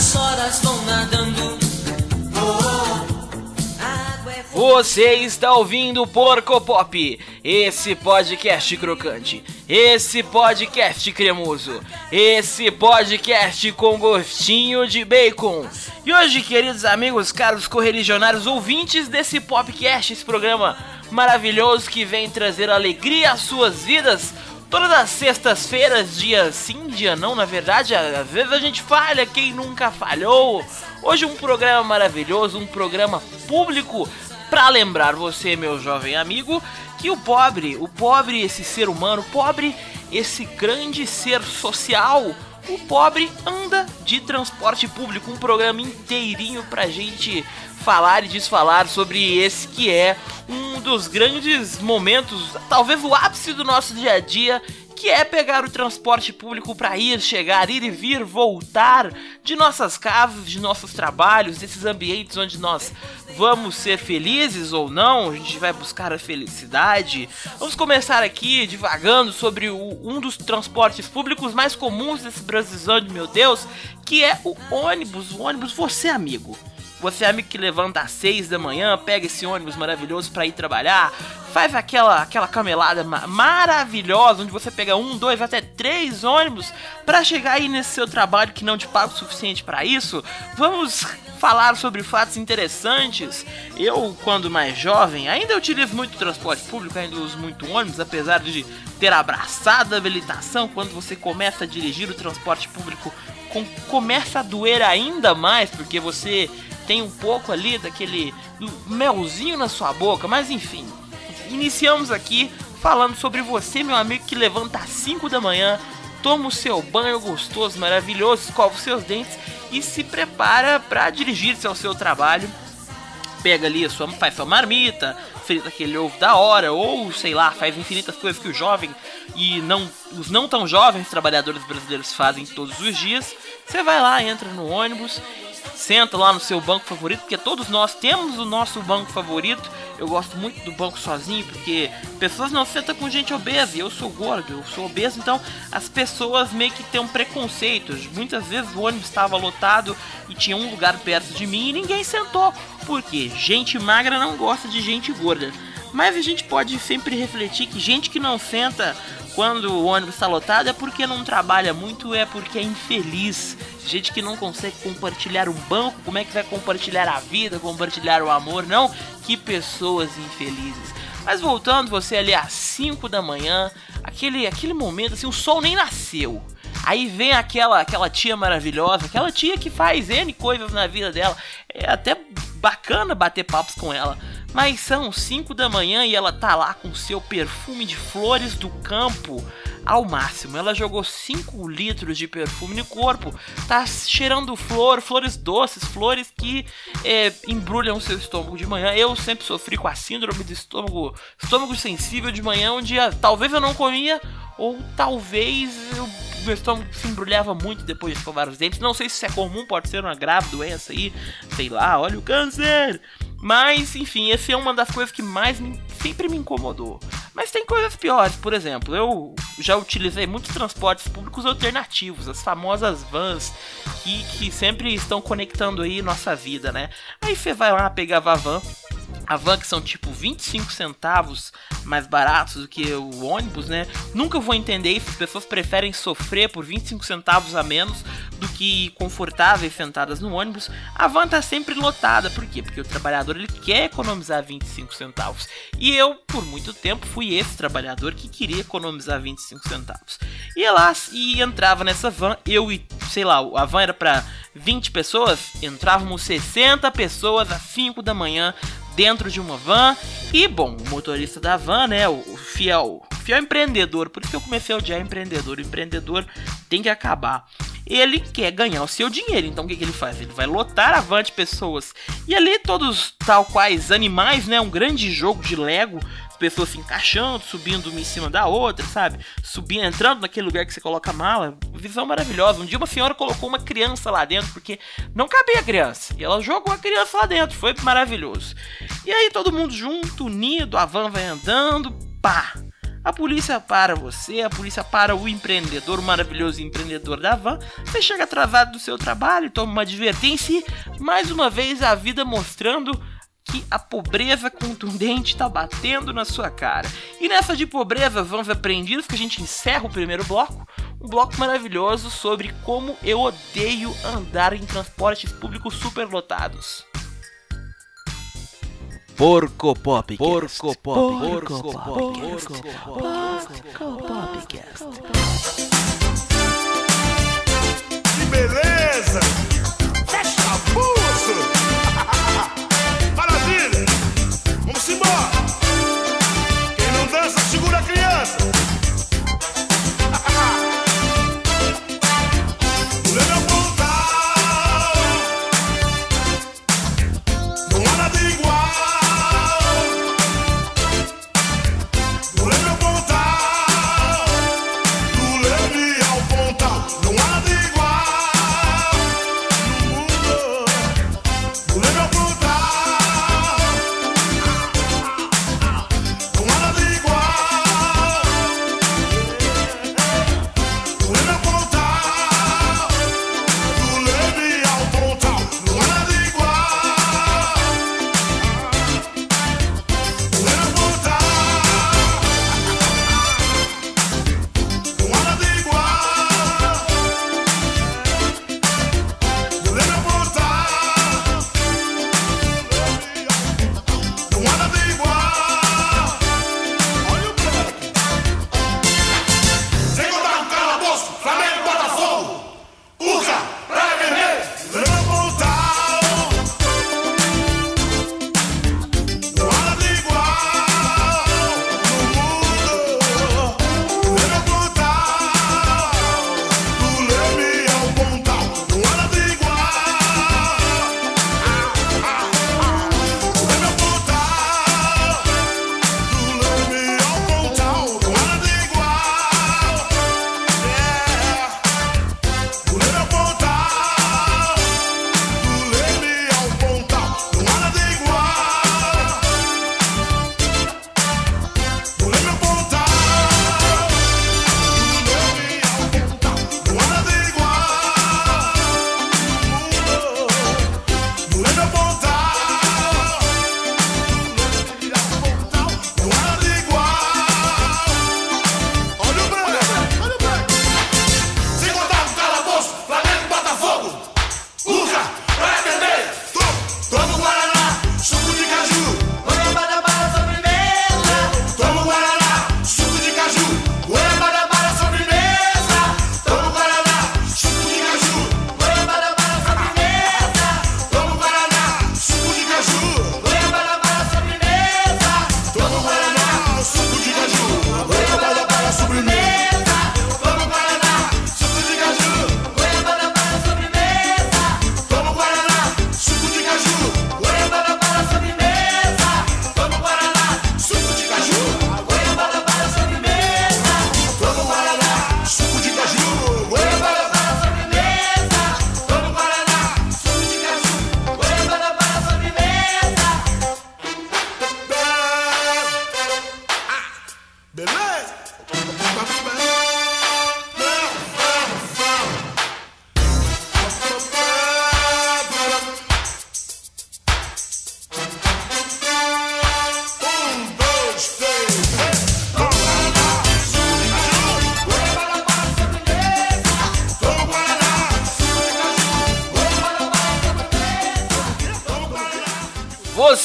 As horas vão nadando. Você está ouvindo Porco Pop, esse podcast crocante, esse podcast cremoso, esse podcast com gostinho de bacon. E hoje, queridos amigos, caros correligionários ouvintes desse podcast, esse programa maravilhoso que vem trazer alegria às suas vidas, Todas as sextas-feiras, dia sim, dia não, na verdade, às vezes a gente falha, quem nunca falhou. Hoje um programa maravilhoso, um programa público para lembrar você, meu jovem amigo, que o pobre, o pobre esse ser humano, pobre esse grande ser social, o pobre anda de transporte público, um programa inteirinho pra gente falar e desfalar sobre esse que é um dos grandes momentos, talvez o ápice do nosso dia a dia, que é pegar o transporte público para ir, chegar, ir e vir, voltar de nossas casas, de nossos trabalhos, desses ambientes onde nós vamos ser felizes ou não, a gente vai buscar a felicidade. Vamos começar aqui divagando sobre o, um dos transportes públicos mais comuns desse Brasilzão, meu Deus, que é o ônibus. O ônibus, você amigo. Você é amigo que levanta às 6 da manhã, pega esse ônibus maravilhoso para ir trabalhar, faz aquela aquela camelada ma maravilhosa onde você pega um, dois, até três ônibus para chegar aí nesse seu trabalho que não te paga o suficiente para isso. Vamos falar sobre fatos interessantes. Eu, quando mais jovem, ainda utilizo muito transporte público, ainda uso muito ônibus, apesar de ter abraçado a habilitação quando você começa a dirigir o transporte público com, começa a doer ainda mais porque você tem um pouco ali daquele melzinho na sua boca, mas enfim. Iniciamos aqui falando sobre você, meu amigo, que levanta às 5 da manhã, toma o seu banho gostoso, maravilhoso, escova os seus dentes e se prepara para dirigir-se ao seu trabalho. Pega ali, sua, faz sua marmita, frita aquele ovo da hora, ou sei lá, faz infinitas coisas que o jovem e não os não tão jovens trabalhadores brasileiros fazem todos os dias. Você vai lá, entra no ônibus senta lá no seu banco favorito, porque todos nós temos o nosso banco favorito. Eu gosto muito do banco sozinho, porque pessoas não sentam com gente obesa. Eu sou gordo, eu sou obeso, então as pessoas meio que têm um preconceito. Muitas vezes o ônibus estava lotado e tinha um lugar perto de mim e ninguém sentou. Porque gente magra não gosta de gente gorda. Mas a gente pode sempre refletir que gente que não senta quando o ônibus está lotado é porque não trabalha muito, é porque é infeliz. Gente que não consegue compartilhar um banco, como é que vai compartilhar a vida, compartilhar o amor? Não, que pessoas infelizes. Mas voltando, você ali às 5 da manhã, aquele, aquele momento assim, o sol nem nasceu. Aí vem aquela aquela tia maravilhosa, aquela tia que faz N coisas na vida dela. É até bacana bater papos com ela. Mas são 5 da manhã e ela tá lá com seu perfume de flores do campo ao máximo. Ela jogou 5 litros de perfume no corpo. Tá cheirando flor, flores doces, flores que é, embrulham seu estômago de manhã. Eu sempre sofri com a síndrome do estômago, estômago sensível de manhã, onde talvez eu não comia ou talvez eu meu estômago se embrulhava muito depois de escovar os dentes. Não sei se isso é comum, pode ser uma grave doença aí, sei lá, olha o câncer. Mas, enfim, essa é uma das coisas que mais me, sempre me incomodou. Mas tem coisas piores, por exemplo, eu já utilizei muitos transportes públicos alternativos, as famosas vans que, que sempre estão conectando aí nossa vida, né? Aí você vai lá, pegava a van, a van que são tipo 25 centavos mais baratos do que o ônibus, né? Nunca vou entender isso, as pessoas preferem sofrer por 25 centavos a menos do que confortáveis sentadas no ônibus. A van tá sempre lotada, por quê? Porque o trabalhador ele quer economizar 25 centavos. E eu, por muito tempo, fui esse trabalhador que queria economizar 25 centavos. E lá e entrava nessa van, eu e, sei lá, a van era para 20 pessoas, entrávamos 60 pessoas às 5 da manhã dentro de uma van. E, bom, o motorista da van, né, o, fiel, fiel empreendedor, por isso que eu comecei a odiar empreendedor. O empreendedor tem que acabar. Ele quer ganhar o seu dinheiro, então o que, que ele faz? Ele vai lotar a van de pessoas. E ali todos tal quais animais, né, um grande jogo de Lego, pessoas se encaixando, subindo uma em cima da outra, sabe? Subindo, entrando naquele lugar que você coloca a mala. Visão maravilhosa. Um dia uma senhora colocou uma criança lá dentro porque não cabia a criança. E ela jogou a criança lá dentro. Foi maravilhoso. E aí todo mundo junto, unido, a van vai andando, pá! A polícia para você, a polícia para o empreendedor, o maravilhoso empreendedor da van. Você chega atrasado do seu trabalho, toma uma advertência e, mais uma vez, a vida mostrando que a pobreza contundente está batendo na sua cara. E nessa de pobreza, vamos aprendidos que a gente encerra o primeiro bloco. Um bloco maravilhoso sobre como eu odeio andar em transportes públicos superlotados. Porco Popcast. Porco Pop. Porco Popcast. Porco Popcast. Porco Popcast.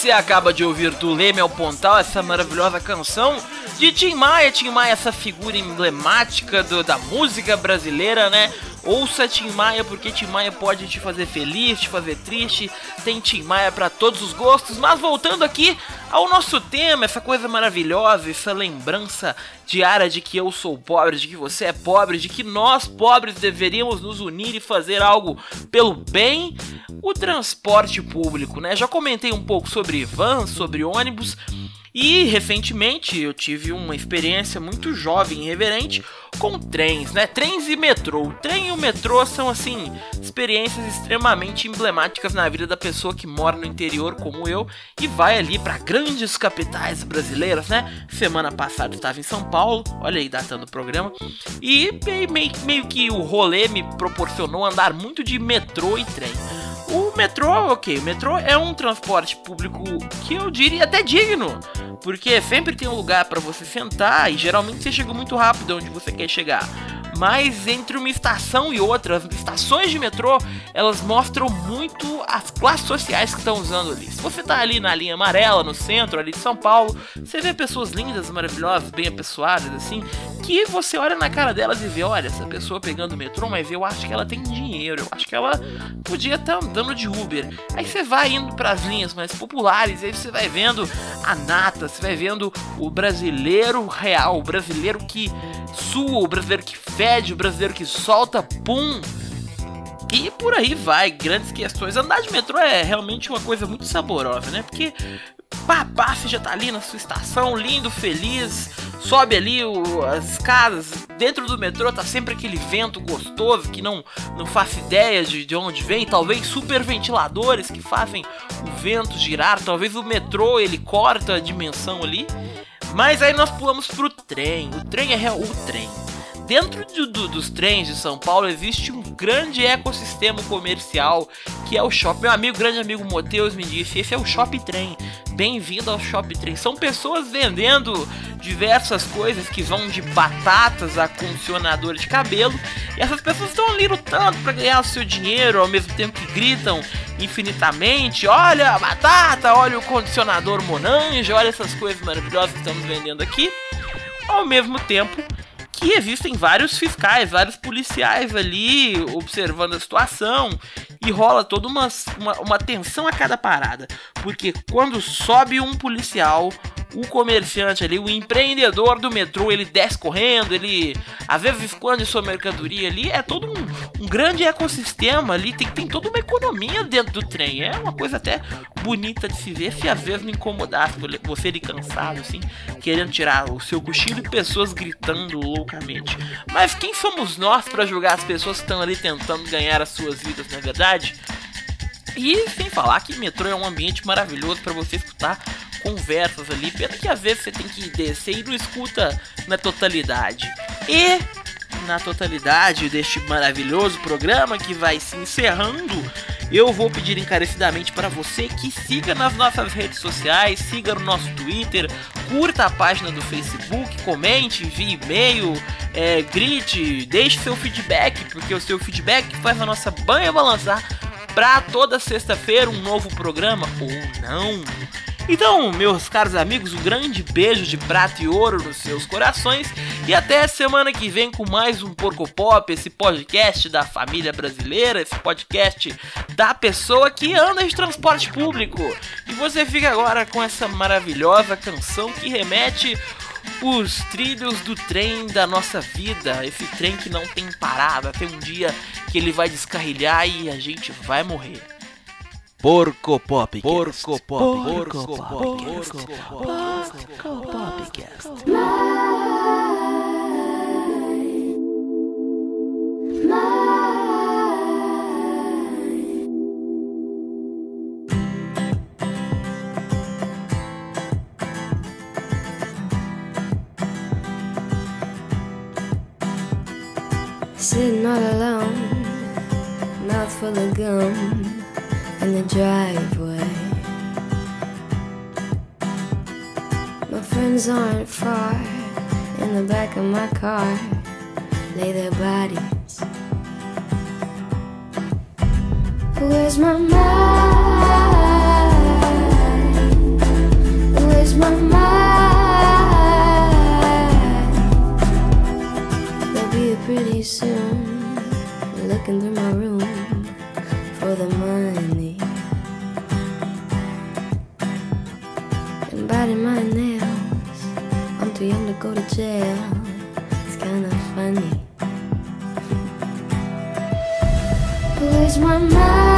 Você acaba de ouvir do Leme ao Pontal essa maravilhosa canção de Tim Maia. Tim Maia, essa figura emblemática do, da música brasileira, né? Ouça Tim Maia, porque Tim Maia pode te fazer feliz, te fazer triste. Tem Tim Maia para todos os gostos. Mas voltando aqui ao nosso tema, essa coisa maravilhosa, essa lembrança diária de que eu sou pobre, de que você é pobre, de que nós pobres deveríamos nos unir e fazer algo pelo bem, o transporte público, né? Já comentei um pouco sobre van, sobre ônibus recentemente eu tive uma experiência muito jovem e irreverente com trens, né? Trens e metrô. O trem e o metrô são assim experiências extremamente emblemáticas na vida da pessoa que mora no interior como eu e vai ali para grandes capitais brasileiras, né? Semana passada estava em São Paulo, olha aí datando o programa, e meio, meio que o rolê me proporcionou andar muito de metrô e trem. O metrô, ok, o metrô é um transporte público que eu diria até digno, porque sempre tem um lugar para você sentar e geralmente você chega muito rápido onde você quer chegar. Mas entre uma estação e outra, as estações de metrô, elas mostram muito as classes sociais que estão usando ali. Se você tá ali na linha amarela, no centro, ali de São Paulo, você vê pessoas lindas, maravilhosas, bem apessoadas, assim, que você olha na cara delas e vê, olha, essa pessoa pegando o metrô, mas eu acho que ela tem dinheiro, eu acho que ela podia estar andando de Uber. Aí você vai indo para as linhas mais populares, aí você vai vendo a nata, você vai vendo o brasileiro real, o brasileiro que sua, o brasileiro que fede, o brasileiro que solta, pum. E por aí vai, grandes questões. Andar de metrô é realmente uma coisa muito saborosa, né? Porque pá, pá, você já tá ali na sua estação, lindo, feliz, sobe ali o, as escadas, dentro do metrô tá sempre aquele vento gostoso que não, não faço ideia de, de onde vem, talvez super ventiladores que fazem o vento girar, talvez o metrô ele corta a dimensão ali. Mas aí nós pulamos pro trem. O trem é real. O trem. Dentro do, do, dos trens de São Paulo existe um grande ecossistema comercial que é o shopping. Meu amigo, grande amigo Moteus me disse: esse é o Shopping Trem. Bem-vindo ao Shopping Trem. São pessoas vendendo diversas coisas que vão de batatas a condicionador de cabelo. E essas pessoas estão ali lutando para ganhar o seu dinheiro ao mesmo tempo que gritam infinitamente: olha a batata, olha o condicionador Monange, olha essas coisas maravilhosas que estamos vendendo aqui. Ao mesmo tempo que existem vários fiscais, vários policiais ali observando a situação e rola toda uma, uma, uma tensão a cada parada. Porque quando sobe um policial, o comerciante ali, o empreendedor do metrô, ele desce correndo, ele às vezes esconde sua mercadoria ali, é todo um, um grande ecossistema ali, tem, tem toda uma economia dentro do trem, é uma coisa até bonita de se ver, se às vezes não incomodasse você de cansado, assim, querendo tirar o seu cochilo e pessoas gritando loucamente. Mas quem somos nós para julgar as pessoas que estão ali tentando ganhar as suas vidas, na é verdade? E sem falar que metrô é um ambiente maravilhoso para você escutar conversas ali. Pena que às vezes você tem que descer e não escuta na totalidade. E na totalidade deste maravilhoso programa que vai se encerrando, eu vou pedir encarecidamente para você que siga nas nossas redes sociais, siga no nosso Twitter, curta a página do Facebook, comente, envie e-mail, é, grite, deixe seu feedback, porque o seu feedback faz a nossa banha balançar para toda sexta-feira um novo programa ou não. Então, meus caros amigos, um grande beijo de prata e ouro nos seus corações e até semana que vem com mais um Porco Pop, esse podcast da família brasileira, esse podcast da pessoa que anda de transporte público. E você fica agora com essa maravilhosa canção que remete os trilhos do trem da nossa vida, esse trem que não tem parada, tem um dia que ele vai descarrilhar e a gente vai morrer. Porco Pop. Porco Pop. Porco Pop. Porco Pop. Porco Sitting all alone, mouth full of gum in the driveway. My friends aren't far in the back of my car, lay their bodies. Where's my mind? Where's my mind? Pretty soon. Looking through my room for the money. And biting my nails. I'm too young to go to jail. It's kinda funny. Where's my mind?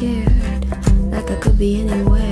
Scared, like I could be anywhere,